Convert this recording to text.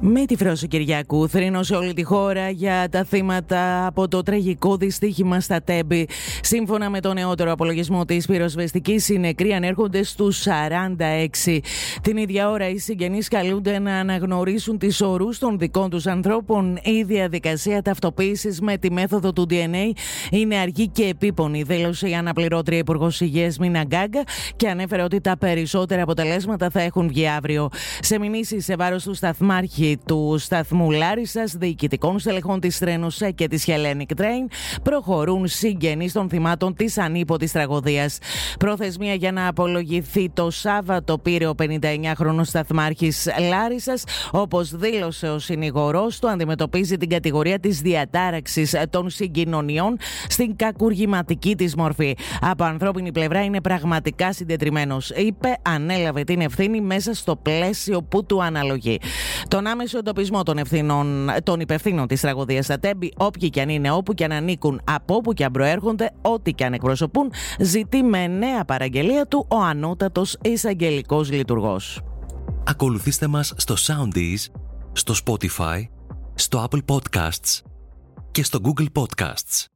Με τη Φρώση Κυριακού, θρύνω σε όλη τη χώρα για τα θύματα από το τραγικό δυστύχημα στα Τέμπη. Σύμφωνα με τον νεότερο απολογισμό της πυροσβεστικής, οι νεκροί ανέρχονται στους 46. Την ίδια ώρα, οι συγγενείς καλούνται να αναγνωρίσουν τις ορούς των δικών τους ανθρώπων. Η διαδικασία ταυτοποίησης με τη μέθοδο του DNA είναι αργή και επίπονη, δήλωσε η αναπληρώτρια Υπουργός Υγείας Μίνα Γκάγκα και ανέφερε ότι τα περισσότερα αποτελέσματα θα έχουν βγει αύριο. Σε μηνύσεις σε βάρος του σταθμάρχη του σταθμού Λάρισας, διοικητικών στελεχών της Τρένουσα και της Hellenic Train προχωρούν συγγενείς των θυμάτων της ανίποτη τραγωδίας. Προθεσμία για να απολογηθεί το Σάββατο πήρε ο 59χρονο σταθμάρχης Λάρισας. Όπως δήλωσε ο συνηγορός του, αντιμετωπίζει την κατηγορία της διατάραξης των συγκοινωνιών στην κακουργηματική της μορφή. Από ανθρώπινη πλευρά είναι πραγματικά συντετριμένος, είπε, ανέλαβε την ευθύνη μέσα στο πλαίσιο που του αναλογεί. Τον άμεσο εντοπισμό των, ευθυνών, των υπευθύνων της τραγωδίας στα Τέμπη, όποιοι και αν είναι, όπου και αν ανήκουν, από όπου και αν προέρχονται, ό,τι και αν εκπροσωπούν, ζητεί με νέα παραγγελία του ο ανώτατος εισαγγελικός λειτουργός. Ακολουθήστε μας στο Soundees, στο Spotify, στο Apple Podcasts και στο Google Podcasts.